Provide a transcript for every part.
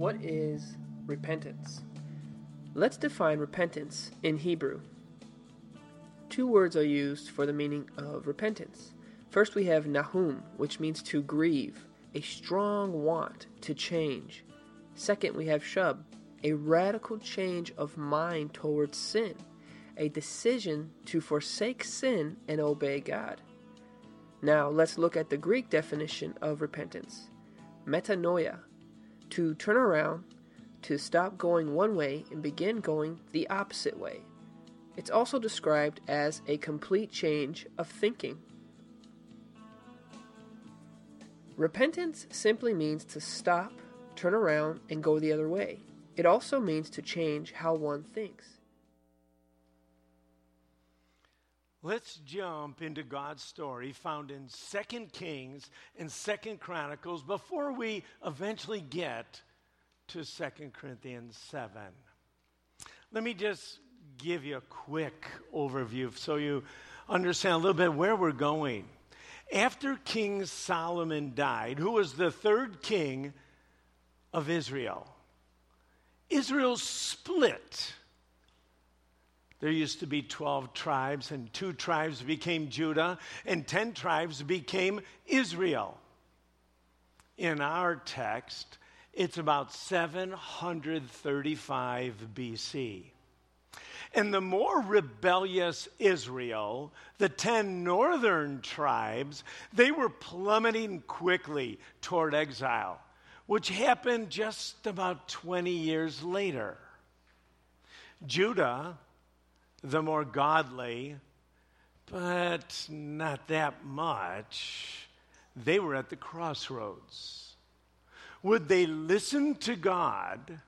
What is repentance? Let's define repentance in Hebrew. Two words are used for the meaning of repentance. First, we have nahum, which means to grieve, a strong want to change. Second, we have shub, a radical change of mind towards sin, a decision to forsake sin and obey God. Now, let's look at the Greek definition of repentance metanoia, to turn around, to stop going one way and begin going the opposite way. It's also described as a complete change of thinking. Repentance simply means to stop, turn around, and go the other way. It also means to change how one thinks. Let's jump into God's story found in 2 Kings and 2 Chronicles before we eventually get to 2 Corinthians 7. Let me just give you a quick overview so you understand a little bit where we're going. After King Solomon died, who was the third king of Israel, Israel split. There used to be 12 tribes, and two tribes became Judah, and 10 tribes became Israel. In our text, it's about 735 BC. And the more rebellious Israel, the 10 northern tribes, they were plummeting quickly toward exile which happened just about 20 years later. Judah, the more godly, but not that much, they were at the crossroads. Would they listen to God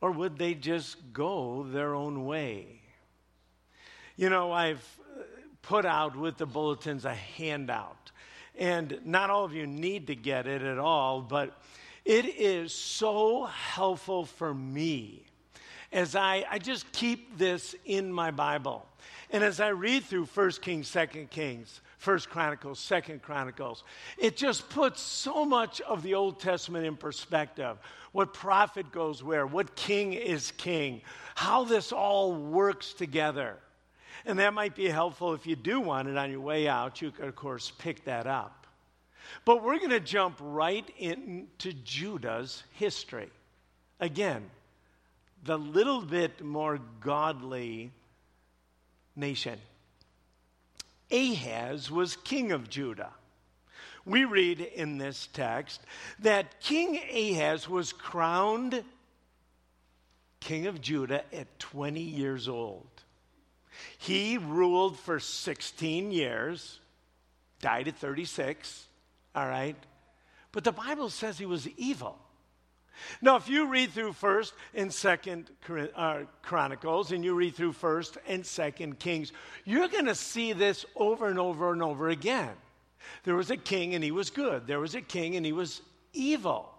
or would they just go their own way? You know, I've put out with the bulletins a handout, and not all of you need to get it at all, but it is so helpful for me as I, I just keep this in my Bible. And as I read through 1 Kings, 2 Kings, 1 Chronicles, 2 Chronicles, it just puts so much of the Old Testament in perspective. What prophet goes where, what king is king, how this all works together. And that might be helpful if you do want it on your way out. You could, of course, pick that up. But we're going to jump right into Judah's history. Again, the little bit more godly nation. Ahaz was king of Judah. We read in this text that King Ahaz was crowned king of Judah at 20 years old. He ruled for 16 years, died at 36 all right? But the Bible says he was evil. Now, if you read through First and Second uh, Chronicles, and you read through First and Second Kings, you're going to see this over and over and over again. There was a king and he was good. There was a king and he was evil.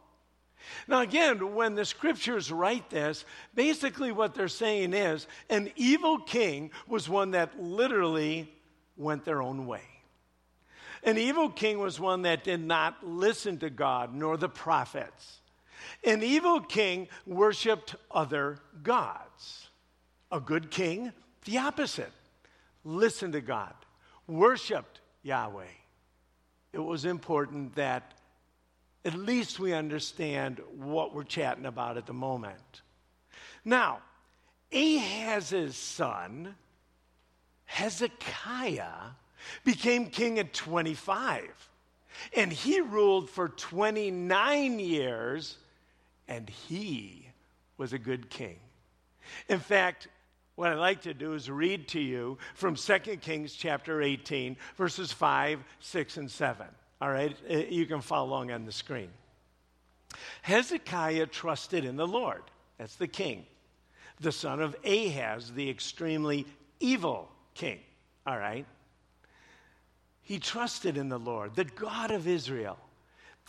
Now, again, when the scriptures write this, basically what they're saying is an evil king was one that literally went their own way. An evil king was one that did not listen to God nor the prophets. An evil king worshiped other gods. A good king, the opposite. Listened to God, worshiped Yahweh. It was important that at least we understand what we're chatting about at the moment. Now, Ahaz's son, Hezekiah, became king at 25. And he ruled for 29 years, and he was a good king. In fact, what I'd like to do is read to you from 2 Kings chapter 18, verses 5, 6, and 7. All right? Uh, you can follow along on the screen. Hezekiah trusted in the Lord. That's the king, the son of Ahaz, the extremely evil king. All right? He trusted in the Lord, the God of Israel.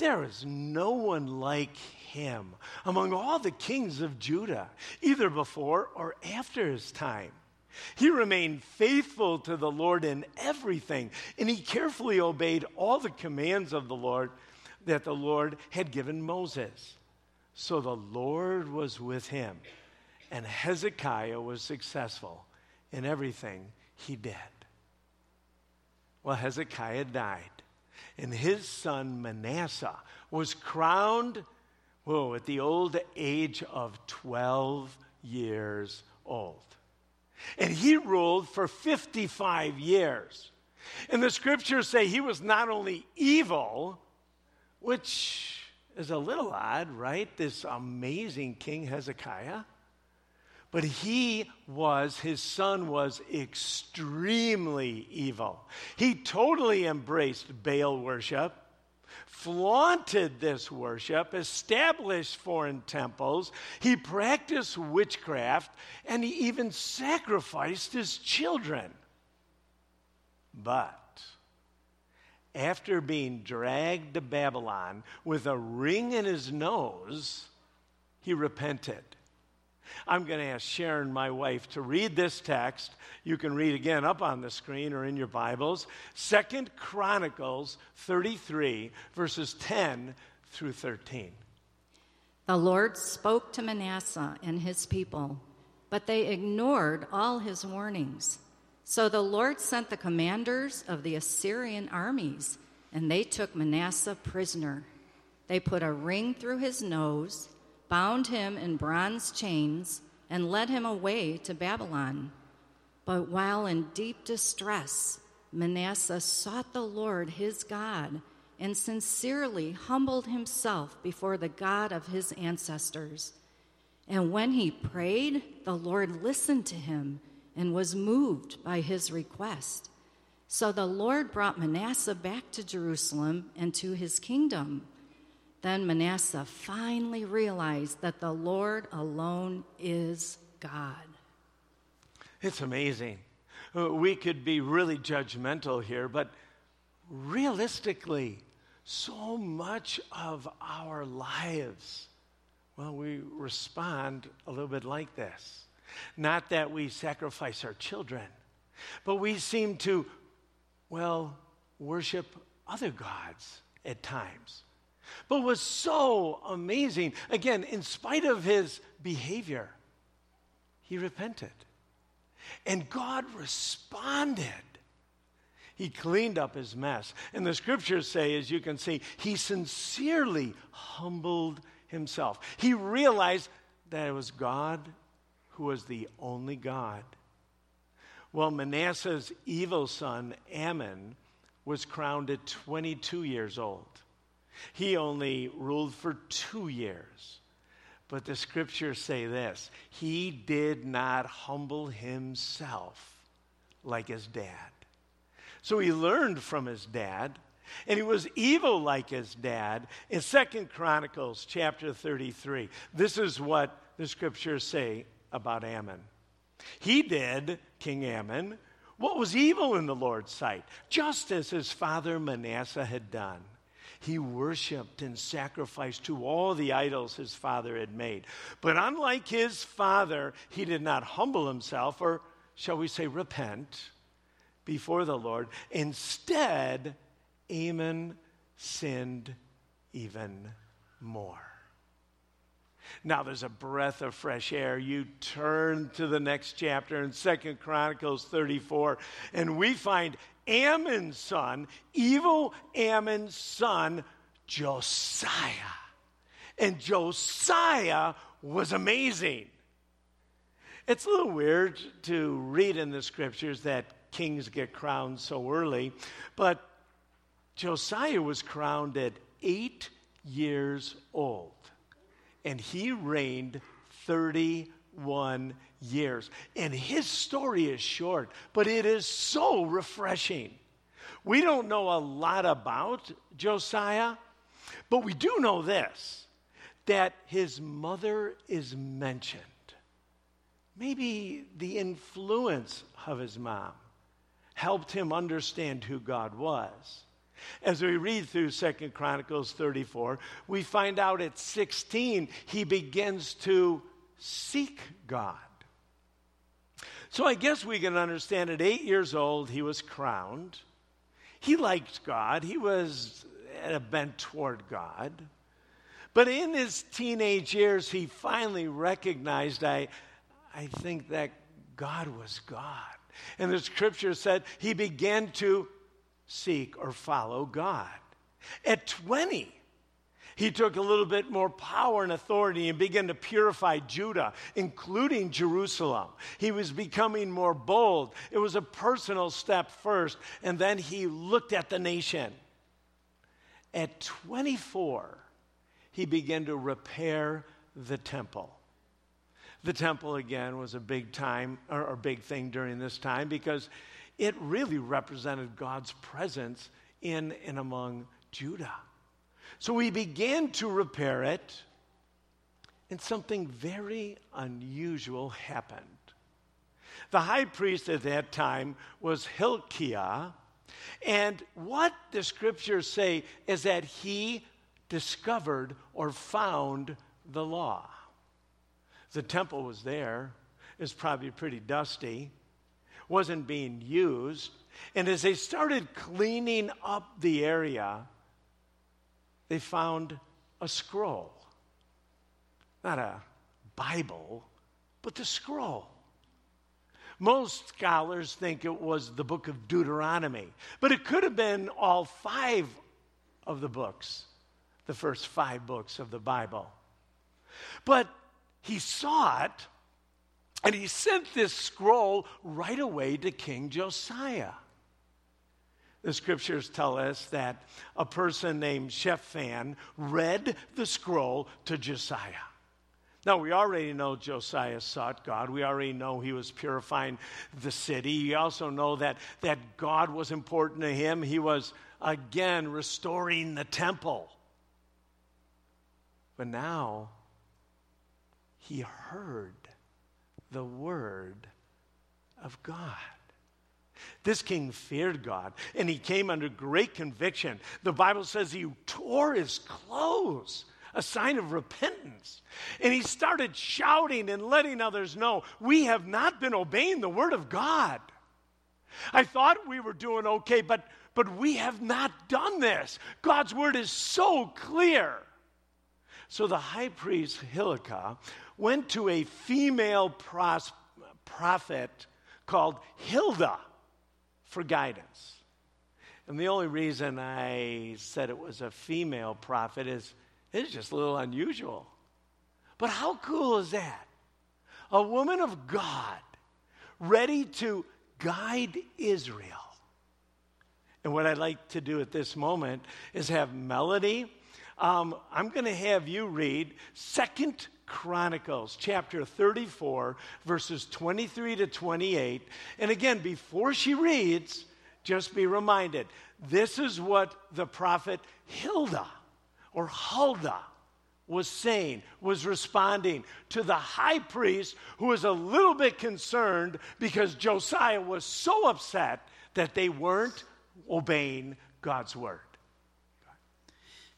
There is no one like him among all the kings of Judah, either before or after his time. He remained faithful to the Lord in everything, and he carefully obeyed all the commands of the Lord that the Lord had given Moses. So the Lord was with him, and Hezekiah was successful in everything he did. Well, Hezekiah died, and his son Manasseh was crowned whoa, at the old age of 12 years old. And he ruled for 55 years. And the scriptures say he was not only evil, which is a little odd, right? This amazing King Hezekiah. But he was, his son was extremely evil. He totally embraced Baal worship, flaunted this worship, established foreign temples. He practiced witchcraft, and he even sacrificed his children. But after being dragged to Babylon with a ring in his nose, he repented. I'm going to ask Sharon, my wife, to read this text. You can read again up on the screen or in your Bibles. Second Chronicles 33, verses 10 through 13. The Lord spoke to Manasseh and his people, but they ignored all his warnings. So the Lord sent the commanders of the Assyrian armies, and they took Manasseh prisoner. They put a ring through his nose, bound him in bronze chains, and led him away to Babylon. But while in deep distress, Manasseh sought the Lord his God and sincerely humbled himself before the God of his ancestors. And when he prayed, the Lord listened to him and was moved by his request. So the Lord brought Manasseh back to Jerusalem and to his kingdom. Then Manasseh finally realized that the Lord alone is God. It's amazing. Uh, we could be really judgmental here, but realistically, so much of our lives, well, we respond a little bit like this. Not that we sacrifice our children, but we seem to, well, worship other gods at times. But was so amazing, again, in spite of his behavior, he repented. And God responded. He cleaned up his mess. And the scriptures say, as you can see, he sincerely humbled himself. He realized that it was God who was the only God. Well, Manasseh's evil son, Amon, was crowned at 22 years old. He only ruled for two years. But the scriptures say this he did not humble himself like his dad. So he learned from his dad, and he was evil like his dad. In Second Chronicles chapter 33, this is what the scriptures say about Amon. He did, King Amon, what was evil in the Lord's sight, just as his father Manasseh had done. He worshiped and sacrificed to all the idols his father had made. But unlike his father, he did not humble himself, or shall we say, repent before the Lord. Instead, Amon sinned even more. Now there's a breath of fresh air. You turn to the next chapter in Second Chronicles 34, and we find Amon's son, evil Amon's son, Josiah. And Josiah was amazing. It's a little weird to read in the scriptures that kings get crowned so early, but Josiah was crowned at eight years old and he reigned 31 years. And his story is short, but it is so refreshing. We don't know a lot about Josiah, but we do know this that his mother is mentioned. Maybe the influence of his mom helped him understand who God was. As we read through Second Chronicles 34, we find out at 16 he begins to seek God. So I guess we can understand at eight years old he was crowned. He liked God, he was at a bent toward God. But in his teenage years, he finally recognized I, I think that God was God. And the scripture said he began to seek or follow God. At 20, he took a little bit more power and authority and began to purify Judah, including Jerusalem. He was becoming more bold. It was a personal step first, and then he looked at the nation. At 24, he began to repair the temple. The temple, again, was a big time or, or big thing during this time because it really represented God's presence in and among Judah. So we began to repair it, and something very unusual happened. The high priest at that time was Hilkiah, and what the scriptures say is that he discovered or found the law. The temple was there, it was probably pretty dusty, wasn't being used. And as they started cleaning up the area, they found a scroll. Not a Bible, but the scroll. Most scholars think it was the book of Deuteronomy, but it could have been all five of the books, the first five books of the Bible. But he saw it, and he sent this scroll right away to King Josiah. The scriptures tell us that a person named Shaphan read the scroll to Josiah. Now, we already know Josiah sought God. We already know he was purifying the city. We also know that, that God was important to him. He was, again, restoring the temple. But now, he heard the word of God. This king feared God and he came under great conviction. The Bible says he tore his clothes, a sign of repentance. And he started shouting and letting others know we have not been obeying the word of God. I thought we were doing okay, but, but we have not done this. God's word is so clear. So the high priest Hilkiah went to a female pros- prophet called Hilda for guidance. And the only reason I said it was a female prophet is it's just a little unusual. But how cool is that? A woman of God ready to guide Israel. And what I'd like to do at this moment is have Melody. Um, I'm going to have you read Second Chronicles chapter 34, verses 23 to 28. And again, before she reads, just be reminded this is what the prophet Hilda or Huldah was saying, was responding to the high priest who was a little bit concerned because Josiah was so upset that they weren't obeying God's word.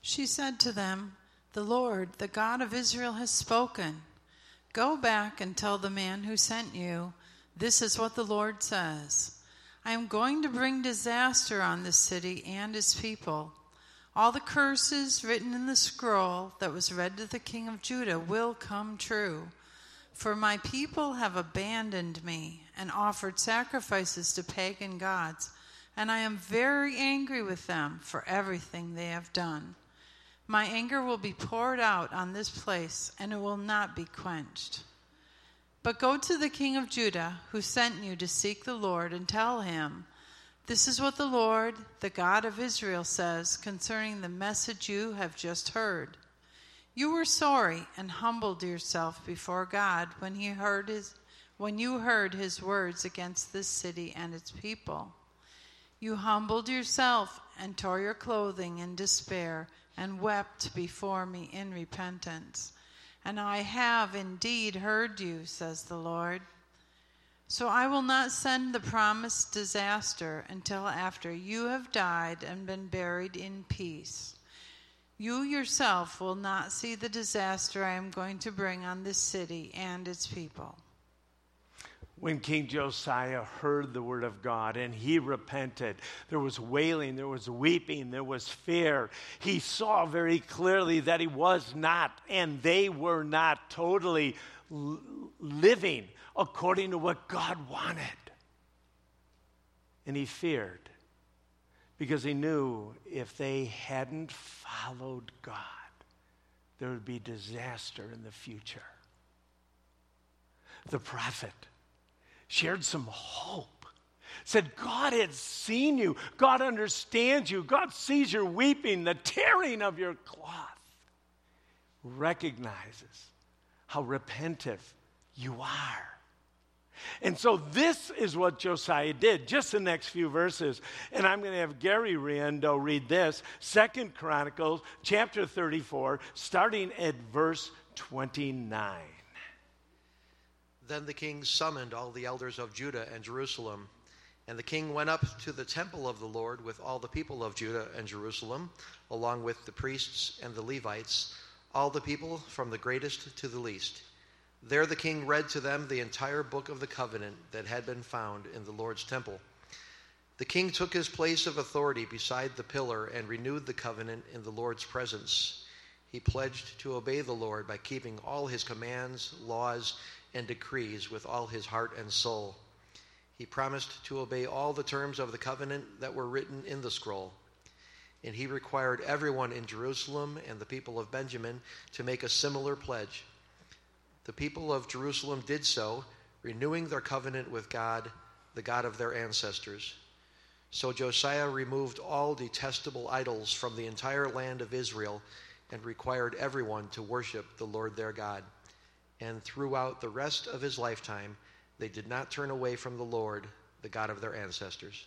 She said to them, the Lord, the God of Israel, has spoken. Go back and tell the man who sent you, This is what the Lord says I am going to bring disaster on this city and its people. All the curses written in the scroll that was read to the king of Judah will come true. For my people have abandoned me and offered sacrifices to pagan gods, and I am very angry with them for everything they have done. My anger will be poured out on this place, and it will not be quenched. But go to the king of Judah, who sent you to seek the Lord, and tell him, This is what the Lord, the God of Israel, says concerning the message you have just heard. You were sorry and humbled yourself before God when he heard his when you heard his words against this city and its people. You humbled yourself and tore your clothing in despair and wept before me in repentance. And I have indeed heard you, says the Lord. So I will not send the promised disaster until after you have died and been buried in peace. You yourself will not see the disaster I am going to bring on this city and its people. When King Josiah heard the word of God and he repented. There was wailing, there was weeping, there was fear. He saw very clearly that he was not, and they were not totally living according to what God wanted. And he feared because he knew if they hadn't followed God, there would be disaster in the future. The prophet shared some hope. Said, God has seen you. God understands you. God sees your weeping, the tearing of your cloth. Recognizes how repentive you are. And so this is what Josiah did, just the next few verses. And I'm going to have Gary Riendo read this, Second Chronicles chapter 34, starting at verse 29. Then the king summoned all the elders of Judah and Jerusalem. And the king went up to the temple of the Lord with all the people of Judah and Jerusalem, along with the priests and the Levites, all the people from the greatest to the least. There the king read to them the entire book of the covenant that had been found in the Lord's temple. The king took his place of authority beside the pillar and renewed the covenant in the Lord's presence. He pledged to obey the Lord by keeping all his commands, laws, and decrees with all his heart and soul. He promised to obey all the terms of the covenant that were written in the scroll. And he required everyone in Jerusalem and the people of Benjamin to make a similar pledge. The people of Jerusalem did so, renewing their covenant with God, the God of their ancestors. So Josiah removed all detestable idols from the entire land of Israel and required everyone to worship the Lord their God and throughout the rest of his lifetime, they did not turn away from the Lord, the God of their ancestors.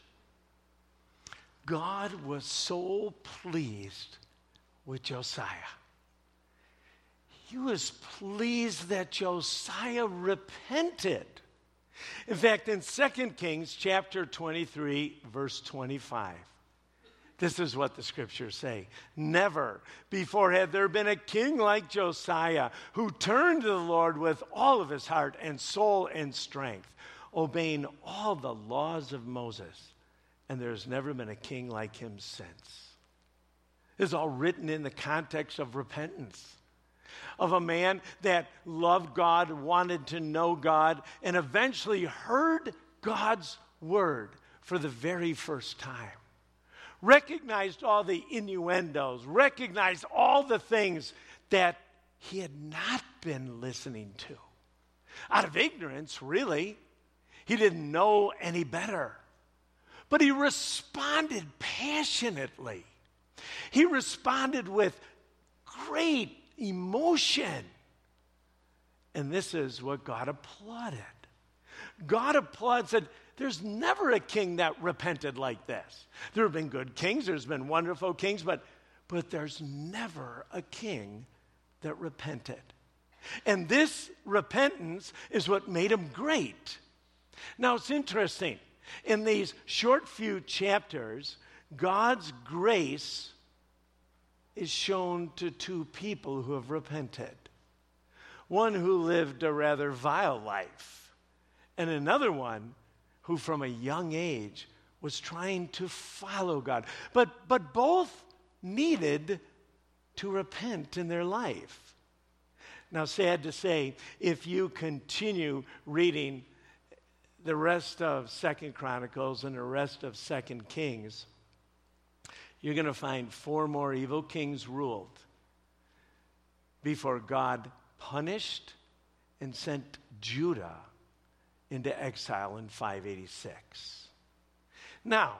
God was so pleased with Josiah. He was pleased that Josiah repented. In fact, in 2 Kings chapter 23, verse 25, this is what the scriptures say. Never before had there been a king like Josiah who turned to the Lord with all of his heart and soul and strength, obeying all the laws of Moses. And there's never been a king like him since. This is all written in the context of repentance of a man that loved God, wanted to know God, and eventually heard God's word for the very first time recognized all the innuendos, recognized all the things that he had not been listening to. Out of ignorance, really. He didn't know any better. But he responded passionately. He responded with great emotion. And this is what God applauded. God applauded, said, there's never a king that repented like this. There have been good kings, there's been wonderful kings, but, but there's never a king that repented. And this repentance is what made him great. Now, it's interesting. In these short few chapters, God's grace is shown to two people who have repented one who lived a rather vile life, and another one who from a young age was trying to follow God. But, but both needed to repent in their life. Now, sad to say, if you continue reading the rest of Second Chronicles and the rest of Second Kings, you're going to find four more evil kings ruled before God punished and sent Judah into exile in 586. Now,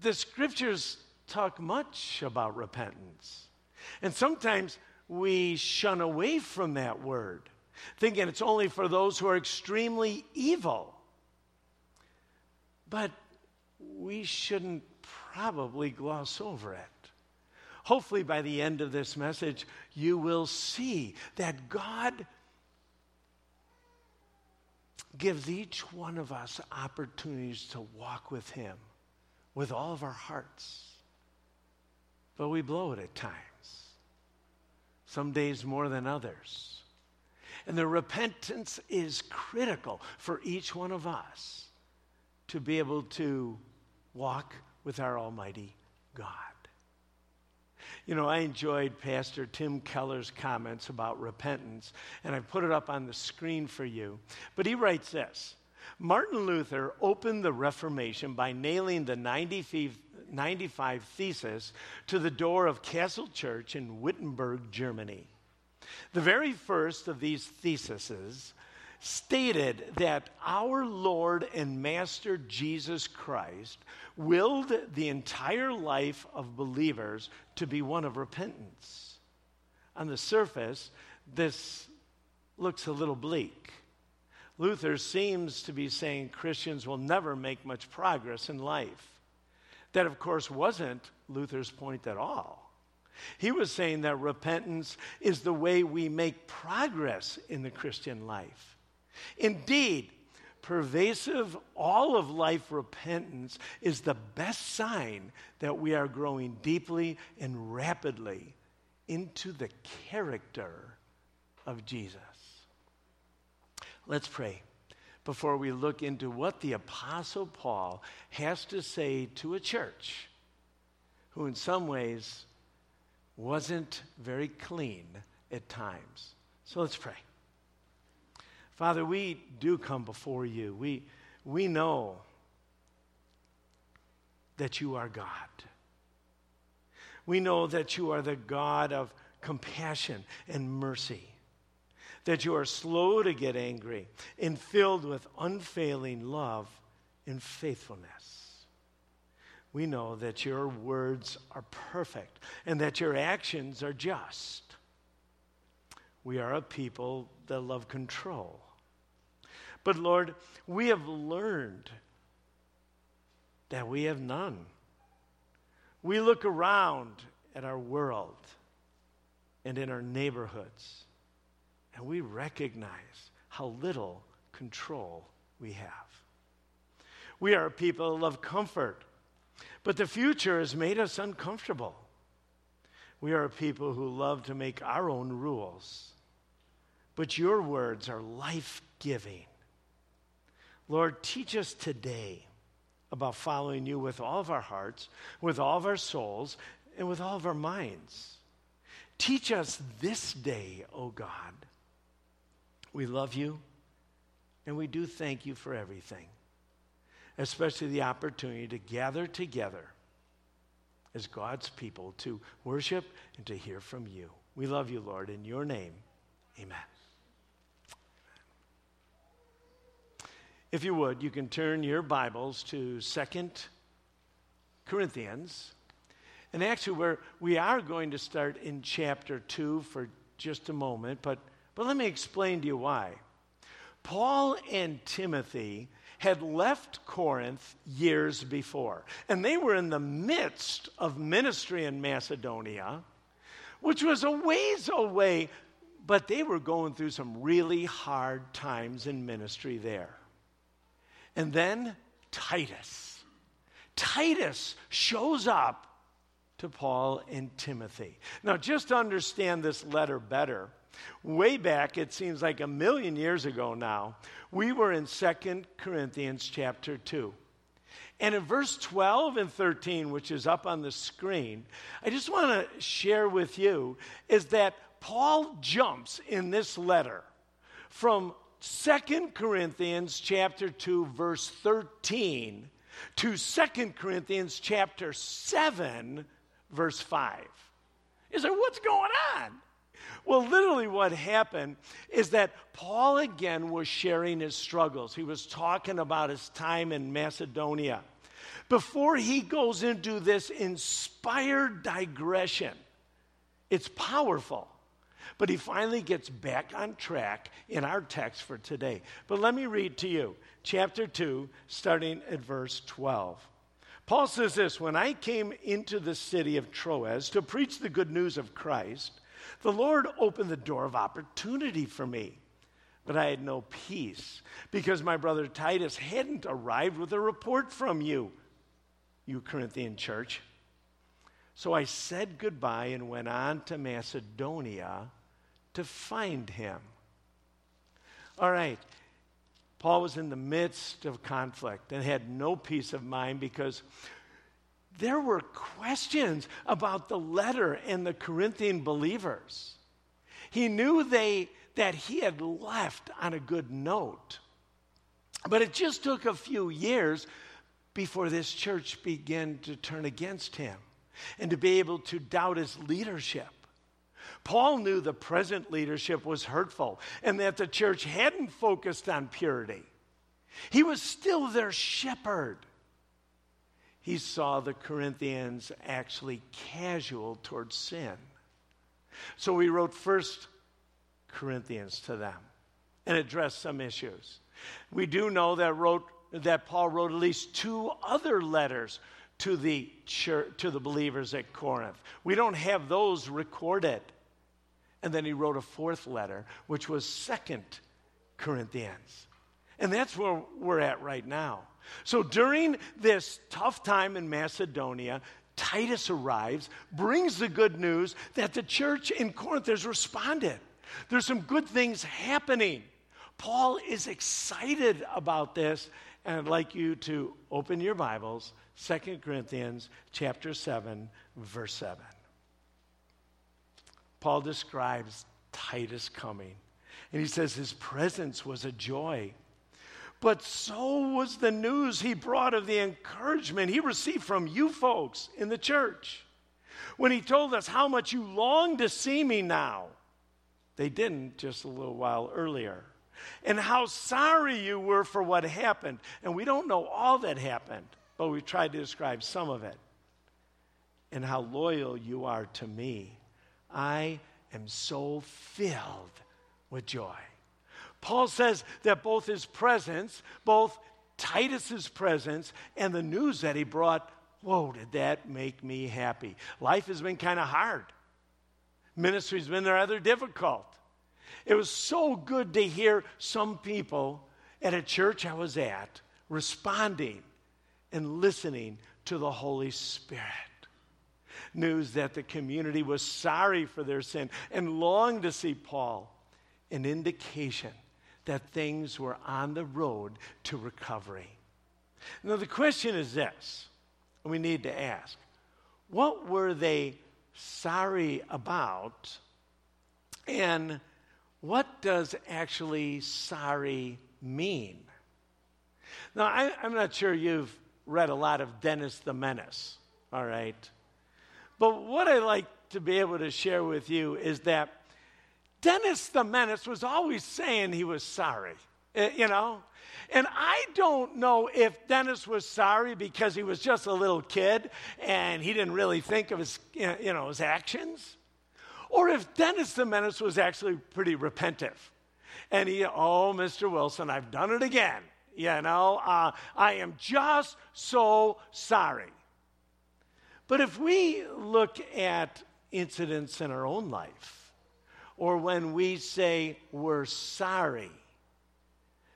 the scriptures talk much about repentance. And sometimes we shun away from that word, thinking it's only for those who are extremely evil. But we shouldn't probably gloss over it. Hopefully, by the end of this message, you will see that God gives each one of us opportunities to walk with Him with all of our hearts. But we blow it at times, some days more than others. And the repentance is critical for each one of us to be able to walk with our Almighty God. You know, I enjoyed Pastor Tim Keller's comments about repentance, and I put it up on the screen for you. But he writes this Martin Luther opened the Reformation by nailing the 95, 95 Thesis to the door of Castle Church in Wittenberg, Germany. The very first of these theses stated that our Lord and Master Jesus Christ willed the entire life of believers to be one of repentance. On the surface, this looks a little bleak. Luther seems to be saying Christians will never make much progress in life. That, of course, wasn't Luther's point at all. He was saying that repentance is the way we make progress in the Christian life. Indeed, pervasive, all of life repentance is the best sign that we are growing deeply and rapidly into the character of Jesus. Let's pray before we look into what the Apostle Paul has to say to a church who, in some ways, wasn't very clean at times. So let's pray. Father, we do come before you. We, we know that you are God. We know that you are the God of compassion and mercy, that you are slow to get angry and filled with unfailing love and faithfulness. We know that your words are perfect and that your actions are just. We are a people that love control but Lord, we have learned that we have none. We look around at our world and in our neighborhoods, and we recognize how little control we have. We are a people who love comfort, but the future has made us uncomfortable. We are a people who love to make our own rules, but your words are life giving. Lord, teach us today about following you with all of our hearts, with all of our souls, and with all of our minds. Teach us this day, O oh God. We love you, and we do thank you for everything, especially the opportunity to gather together as God's people to worship and to hear from you. We love you, Lord. In your name, amen. If you would, you can turn your Bibles to Second Corinthians. And actually, we're, we are going to start in chapter 2 for just a moment, but, but let me explain to you why. Paul and Timothy had left Corinth years before, and they were in the midst of ministry in Macedonia, which was a ways away, but they were going through some really hard times in ministry there. And then Titus. Titus shows up to Paul and Timothy. Now, just understand this letter better, way back, it seems like a million years ago now, we were in Second Corinthians chapter 2. And in verse 12 and 13, which is up on the screen, I just want to share with you is that Paul jumps in this letter from Second Corinthians chapter 2 verse 13 to Second Corinthians chapter 7 verse 5. You say, what's going on? Well, literally, what happened is that Paul again was sharing his struggles. He was talking about his time in Macedonia. Before he goes into this inspired digression, it's powerful. But he finally gets back on track in our text for today. But let me read to you chapter 2, starting at verse 12. Paul says this When I came into the city of Troas to preach the good news of Christ, the Lord opened the door of opportunity for me. But I had no peace because my brother Titus hadn't arrived with a report from you, you Corinthian church. So I said goodbye and went on to Macedonia to find him. All right. Paul was in the midst of conflict and had no peace of mind because there were questions about the letter and the Corinthian believers. He knew they, that he had left on a good note. But it just took a few years before this church began to turn against him and to be able to doubt his leadership. Paul knew the present leadership was hurtful and that the church hadn't focused on purity. He was still their shepherd. He saw the Corinthians actually casual towards sin. So he wrote First Corinthians to them and addressed some issues. We do know that wrote that Paul wrote at least two other letters to the church, to the believers at Corinth. We don't have those recorded. And then he wrote a fourth letter, which was Second Corinthians. And that's where we're at right now. So during this tough time in Macedonia, Titus arrives, brings the good news that the church in Corinth has responded. There's some good things happening. Paul is excited about this, and I'd like you to open your Bibles, 2 Corinthians chapter 7, verse 7. Paul describes Titus coming, and he says his presence was a joy. But so was the news he brought of the encouragement he received from you folks in the church. When he told us how much you long to see me now, they didn't just a little while earlier. And how sorry you were for what happened. And we don't know all that happened, but we tried to describe some of it. And how loyal you are to me. I am so filled with joy. Paul says that both his presence, both Titus's presence and the news that he brought, whoa, did that make me happy. Life has been kind of hard. Ministry's been rather difficult. It was so good to hear some people at a church I was at responding and listening to the Holy Spirit. News that the community was sorry for their sin and longed to see Paul, an indication that things were on the road to recovery. Now, the question is this we need to ask what were they sorry about? And what does actually sorry mean? Now, I, am not sure you've read a lot of Dennis the Menace, all right? But what I like to be able to share with you is that Dennis the Menace was always saying he was sorry, eh, you know? And I don't know if Dennis was sorry because he was just a little kid and he didn't really think of his, you know, his actions, or if Dennis the Menace was actually pretty repentive. And he, oh, Mr. Wilson, I've done it again. You know, uh, I am just so sorry. But if we look at incidents in our own life, or when we say we're sorry,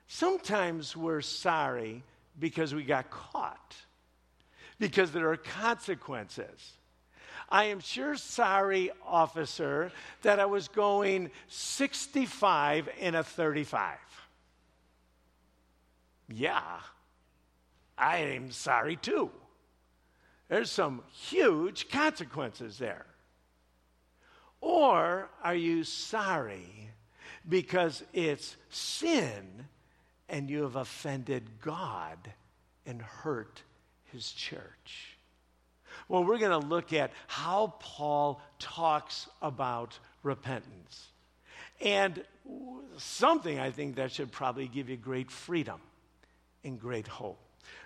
sometimes we're sorry because we got caught, because there are consequences. I am sure sorry, officer, that I was going 65 in a 35. Yeah, I am sorry too. There's some huge consequences there. Or are you sorry because it's sin and you have offended God and hurt his church? Well, we're going to look at how Paul talks about repentance. And something I think that should probably give you great freedom and great hope.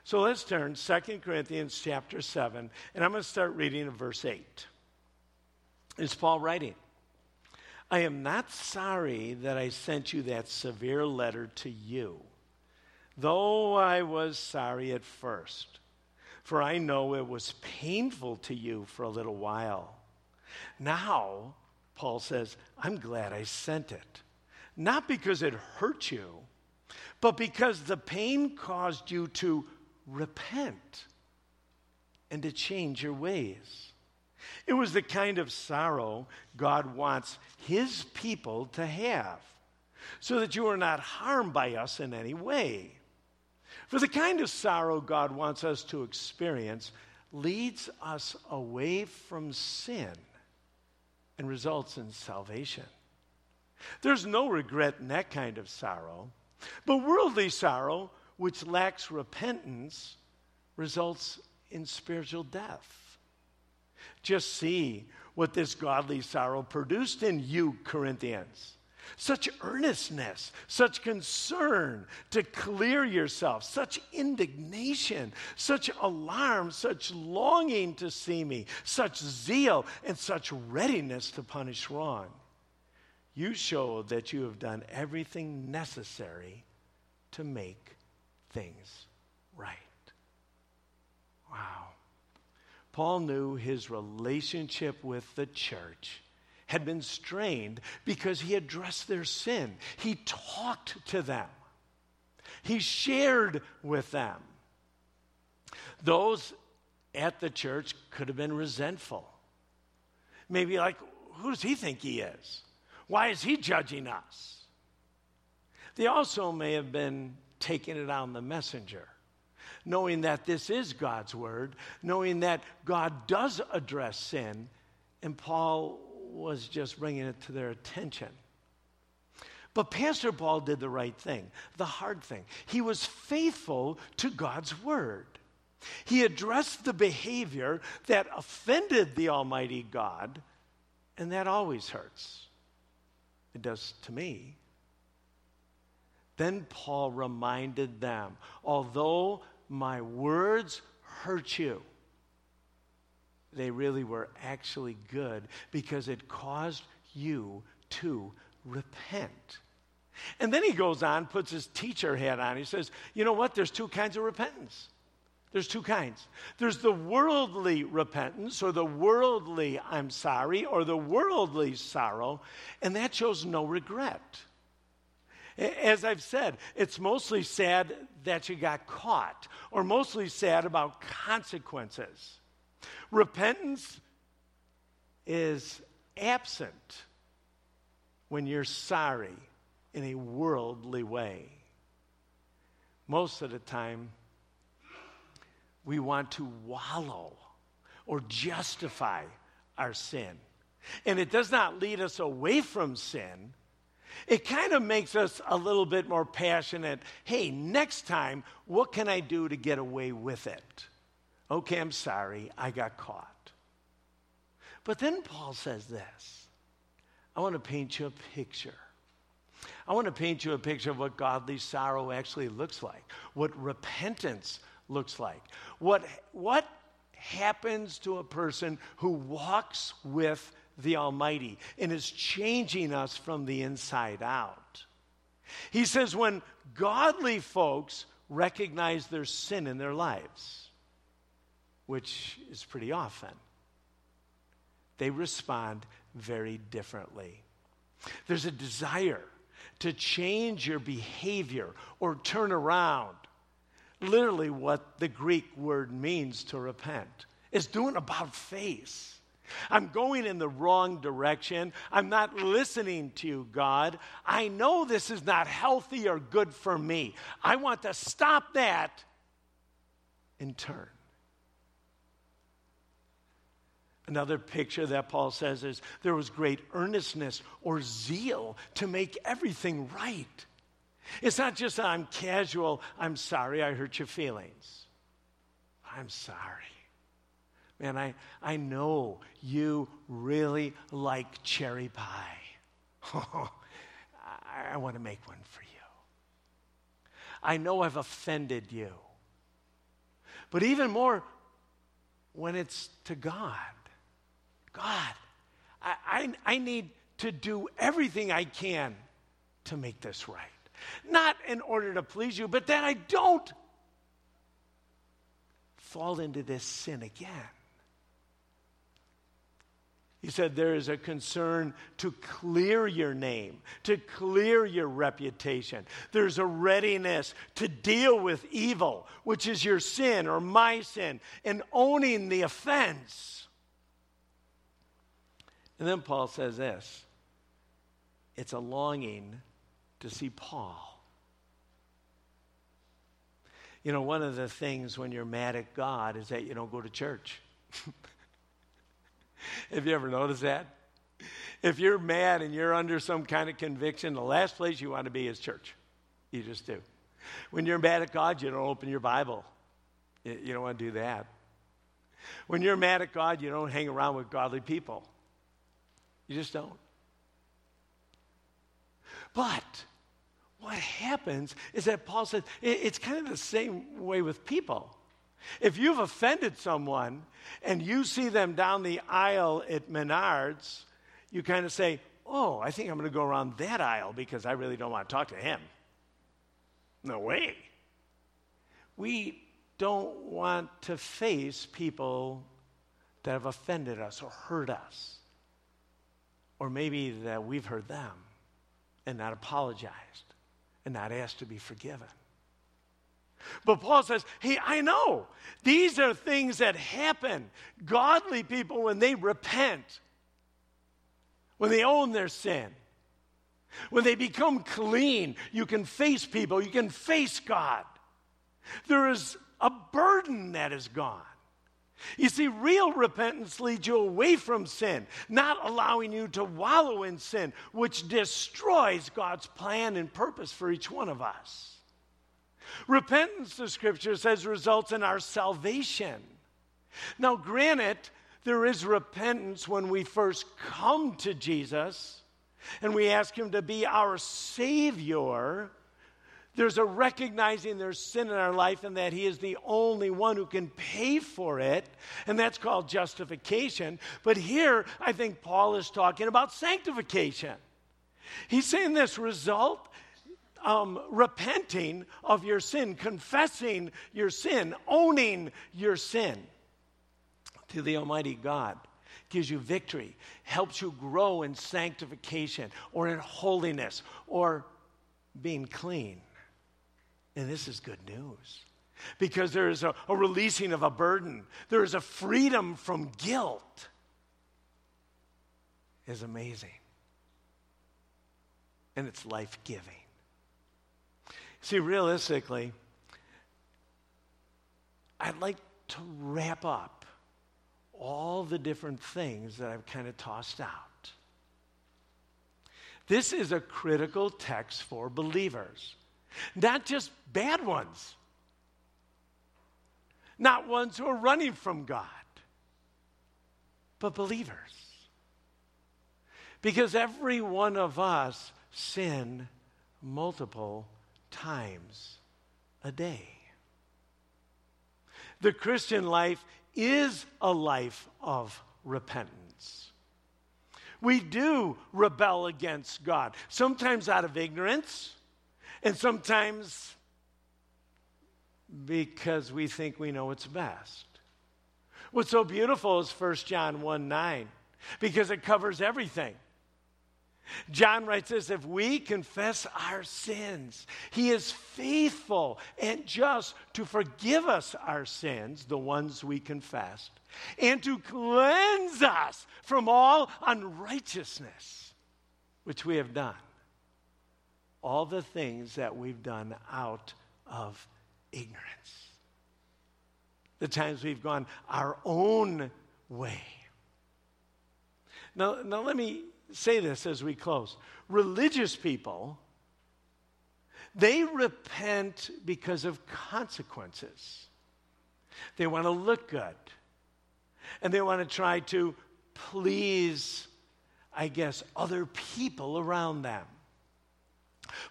So let's turn 2 Corinthians chapter 7, and I'm going to start reading in verse 8. Is Paul writing? I am not sorry that I sent you that severe letter to you, though I was sorry at first for I know it was painful to you for a little while. Now, Paul says, I'm glad I sent it. Not because it hurt you, but because the pain caused you to repent and to change your ways. It was the kind of sorrow God wants his people to have. so that you are not harmed by us in any way. For the kind of sorrow God wants us to experience leads us away from sin and results in salvation. There's no regret in that kind of sorrow, but worldly sorrow, which lacks repentance, results in spiritual death. Just see what this godly sorrow produced in you, Corinthians such earnestness, such concern to clear yourself, such indignation, such alarm, such longing to see me, such zeal, and such readiness to punish wrong. You show that you have done everything necessary to make things right. Wow. Paul knew his relationship with the church had been strained because he addressed their sin. He talked to them, he shared with them. Those at the church could have been resentful. Maybe like, who does he think he is? Why is he judging us? They also may have been taking it on the messenger, knowing that this is God's word, knowing that God does address sin, and Paul was just bringing it to their attention. But Pastor Paul did the right thing, the hard thing. He was faithful to God's word. He addressed the behavior that offended the Almighty God, and that always hurts. It does to me. Then Paul reminded them although my words hurt you, they really were actually good because it caused you to repent. And then he goes on, puts his teacher hat on. He says, You know what? There's two kinds of repentance. There's two kinds. There's the worldly repentance, or the worldly I'm sorry, or the worldly sorrow, and that shows no regret. As I've said, it's mostly sad that you got caught, or mostly sad about consequences. Repentance is absent when you're sorry in a worldly way. Most of the time, we want to wallow or justify our sin. And it does not lead us away from sin. It kind of makes us a little bit more passionate. Hey, next time, what can I do to get away with it? Okay, I'm sorry, I got caught. But then Paul says this I want to paint you a picture. I want to paint you a picture of what godly sorrow actually looks like, what repentance looks like, what, what happens to a person who walks with the Almighty and is changing us from the inside out. He says, when godly folks recognize their sin in their lives, which is pretty often, they respond very differently. There's a desire to change your behavior or turn around. Literally, what the Greek word means to repent is doing about face. I'm going in the wrong direction. I'm not listening to you, God. I know this is not healthy or good for me. I want to stop that and turn. Another picture that Paul says is there was great earnestness or zeal to make everything right. It's not just I'm casual, I'm sorry I hurt your feelings. I'm sorry. Man, I, I know you really like cherry pie. I, I want to make one for you. I know I've offended you. But even more, when it's to God. God, I, I, I need to do everything I can to make this right. Not in order to please you, but that I don't fall into this sin again. He said there is a concern to clear your name, to clear your reputation. There's a readiness to deal with evil, which is your sin or my sin, and owning the offense. And then Paul says this it's a longing to see Paul. You know, one of the things when you're mad at God is that you don't go to church. Have you ever noticed that? If you're mad and you're under some kind of conviction, the last place you want to be is church. You just do. When you're mad at God, you don't open your Bible. You don't want to do that. When you're mad at God, you don't hang around with godly people. You just don't. But what happens is that Paul says it's kind of the same way with people. If you've offended someone and you see them down the aisle at Menards, you kind of say, Oh, I think I'm going to go around that aisle because I really don't want to talk to him. No way. We don't want to face people that have offended us or hurt us. Or maybe that we've hurt them and not apologized and not asked to be forgiven. But Paul says, hey, I know these are things that happen. Godly people, when they repent, when they own their sin, when they become clean, you can face people, you can face God. There is a burden that is gone. You see, real repentance leads you away from sin, not allowing you to wallow in sin, which destroys God's plan and purpose for each one of us. Repentance, the scripture says, results in our salvation. Now, granted, there is repentance when we first come to Jesus and we ask Him to be our Savior. There's a recognizing there's sin in our life and that He is the only one who can pay for it, and that's called justification. But here, I think Paul is talking about sanctification. He's saying this result um, repenting of your sin, confessing your sin, owning your sin to the Almighty God gives you victory, helps you grow in sanctification or in holiness or being clean. And this is good news because there is a, a releasing of a burden, there is a freedom from guilt. Is amazing. And it's life giving. See, realistically, I'd like to wrap up all the different things that I've kind of tossed out. This is a critical text for believers, not just bad ones, not ones who are running from God, but believers. Because every one of us sin multiple times a day. The Christian life is a life of repentance. We do rebel against God, sometimes out of ignorance, and sometimes because we think we know what's best. What's so beautiful is 1 John 1 9, because it covers everything. John writes this if we confess our sins, he is faithful and just to forgive us our sins, the ones we confessed, and to cleanse us from all unrighteousness, which we have done. All the things that we've done out of ignorance. The times we've gone our own way. Now, now let me say this as we close. Religious people, they repent because of consequences. They want to look good. And they want to try to please, I guess, other people around them.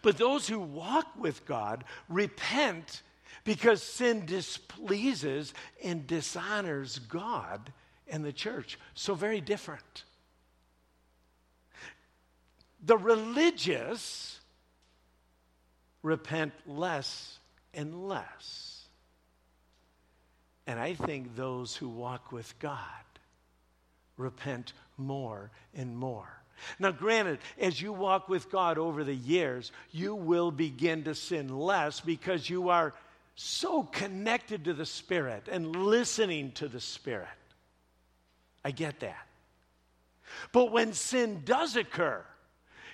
But those who walk with God repent because sin displeases and dishonors God and the church. So, very different the religious repent less and less. And I think those who walk with God repent more and more. Now, granted, as you walk with God over the years, you will begin to sin less because you are so connected to the Spirit and listening to the Spirit. I get that. But when sin does occur,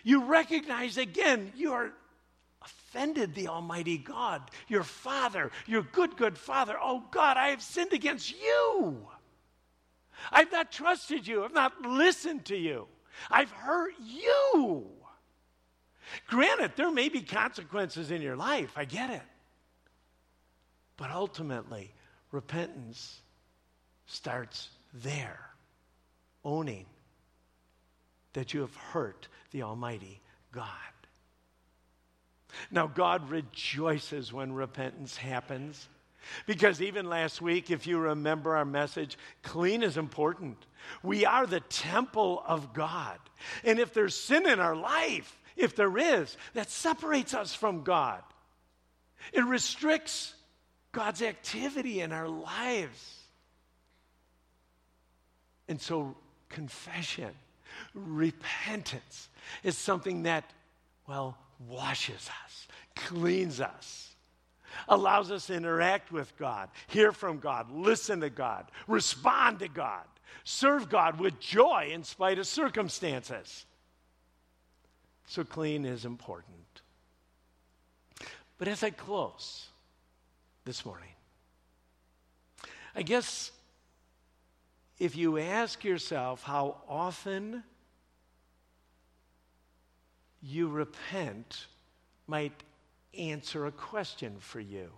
you recognize again you are offended the Almighty God, your Father, your good, good Father. Oh God, I have sinned against you. I've not trusted you. I've not listened to you. I've hurt you. Granted, there may be consequences in your life. I get it. But ultimately, repentance starts there, owning that you have hurt the Almighty God. Now, God rejoices when repentance happens. Because even last week, if you remember our message, clean is important. We are the temple of God. And if there's sin in our life, if there is, that separates us from God. It restricts God's activity in our lives. And so, confession, repentance is something that, well, washes us, cleans us, allows us to interact with God, hear from God, listen to God, respond to God, serve God with joy in spite of circumstances. So, clean is important. But as I close this morning, I guess if you ask yourself how often you repent, might answer a question for you.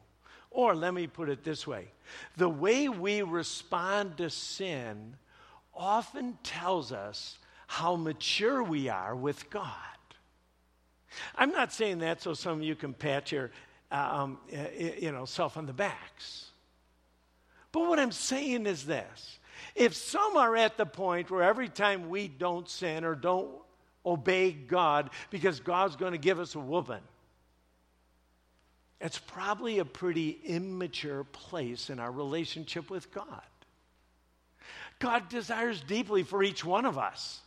Or let me put it this way the way we respond to sin often tells us how mature we are with God. I'm not saying that so some of you can pat your uh, um, you know, self on the backs. But what I'm saying is this if some are at the point where every time we don't sin or don't obey God because God's going to give us a woman. it's probably a pretty immature place in our relationship with God. God desires deeply for each one of us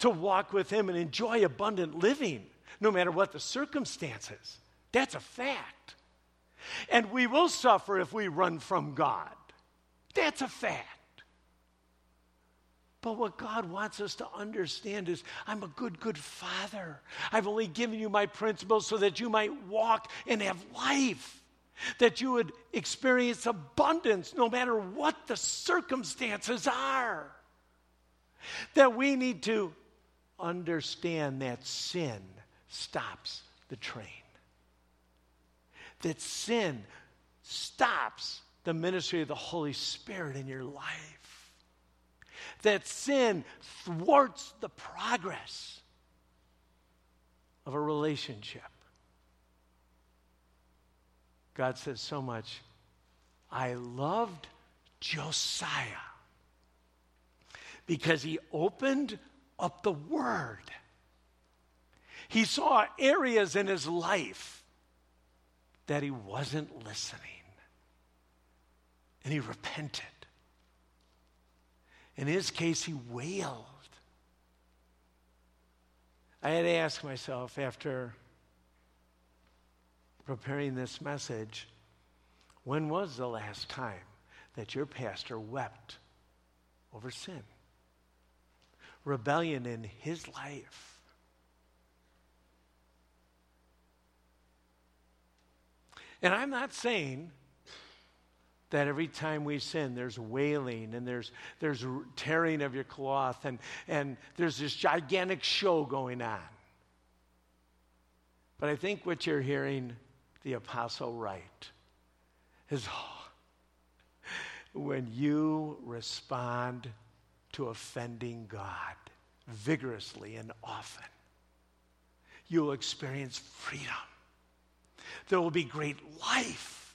to walk with Him and enjoy abundant living, no matter what the circumstances. That's a fact. And we will suffer if we run from God. That's a fact. But what God wants us to understand is I'm a good, good father. I've only given you my principles so that you might walk and have life, that you would experience abundance no matter what the circumstances are. That we need to understand that sin stops the train, that sin stops the ministry of the Holy Spirit in your life that sin thwarts the progress of a relationship. God says so much. I loved Josiah because he opened up the Word. He saw areas in his life that he wasn't listening, and he repented. In his case, he wailed. I had to ask myself after preparing this message when was the last time that your pastor wept over sin? Rebellion in his life. And I'm not saying that every time we sin, there's wailing and there's, there's tearing of your cloth and, and there's this gigantic show going on. But I think what you're hearing the apostle write is oh, when you respond to offending God vigorously and often, you'll experience freedom. There will be great life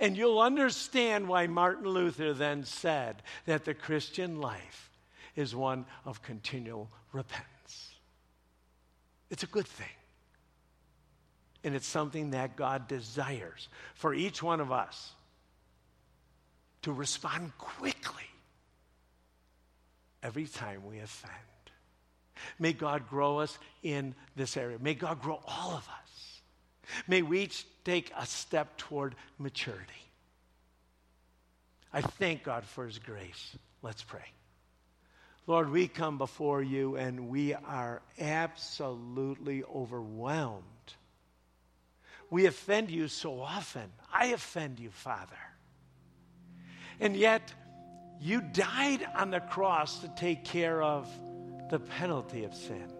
and you'll understand why Martin Luther then said that the Christian life is one of continual repentance. It's a good thing. And it's something that God desires for each one of us to respond quickly every time we offend. May God grow us in this area. May God grow all of us. May we each take a step toward maturity. I thank God for His grace. Let's pray. Lord, we come before you and we are absolutely overwhelmed we offend you so often. I offend you, Father. And yet, you died on the cross to take care of the penalty of sin.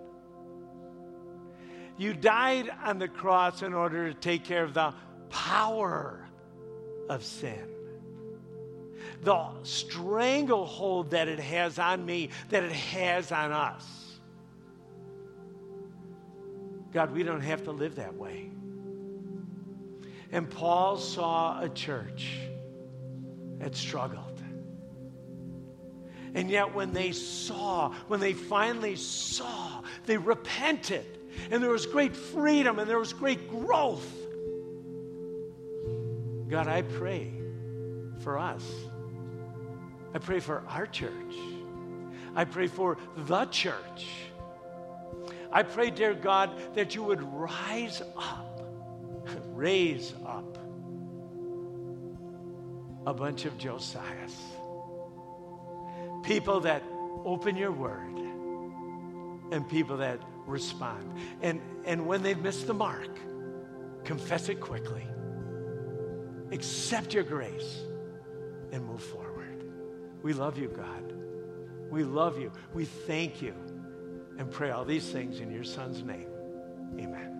You died on the cross in order to take care of the power of sin. The stranglehold that it has on me, that it has on us. God, we don't have to live that way. And Paul saw a church that struggled. And yet, when they saw, when they finally saw, they repented. And there was great freedom and there was great growth. God, I pray for us. I pray for our church. I pray for the church. I pray, dear God, that you would rise up, raise up a bunch of Josiahs. People that open your word and people that respond. And, and when they've missed the mark, confess it quickly, accept your grace, and move forward. We love you, God. We love you. We thank you and pray all these things in your Son's name. Amen.